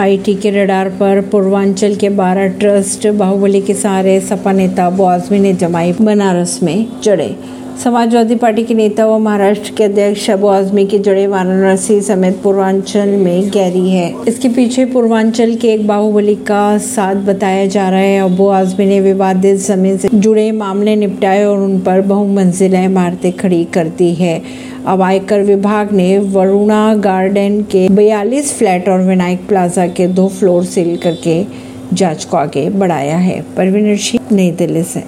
IT के radar पर पूर्वांचल के 12 ट्रस्ट बाहुबली के सहारे सपा नेता अबू आजमी ने जमाई बनारस में जड़े। समाजवादी पार्टी के नेता व महाराष्ट्र के अध्यक्ष अबू आजमी की जड़े वाराणसी समेत पूर्वांचल में गहरी है। इसके पीछे पूर्वांचल के एक बाहुबली का साथ बताया जा रहा है। अबू आजमी ने विवादित ज़मीन से जुड़े मामले निपटाए और उन पर बहुमंजिला इमारतें खड़ी कर दी है। अब आयकर विभाग ने वरुणा गार्डन के 42 फ्लैट और विनायक प्लाजा के दो फ्लोर सील करके जाँच को आगे बढ़ाया है। परवीन सिंह नई दिल्ली से।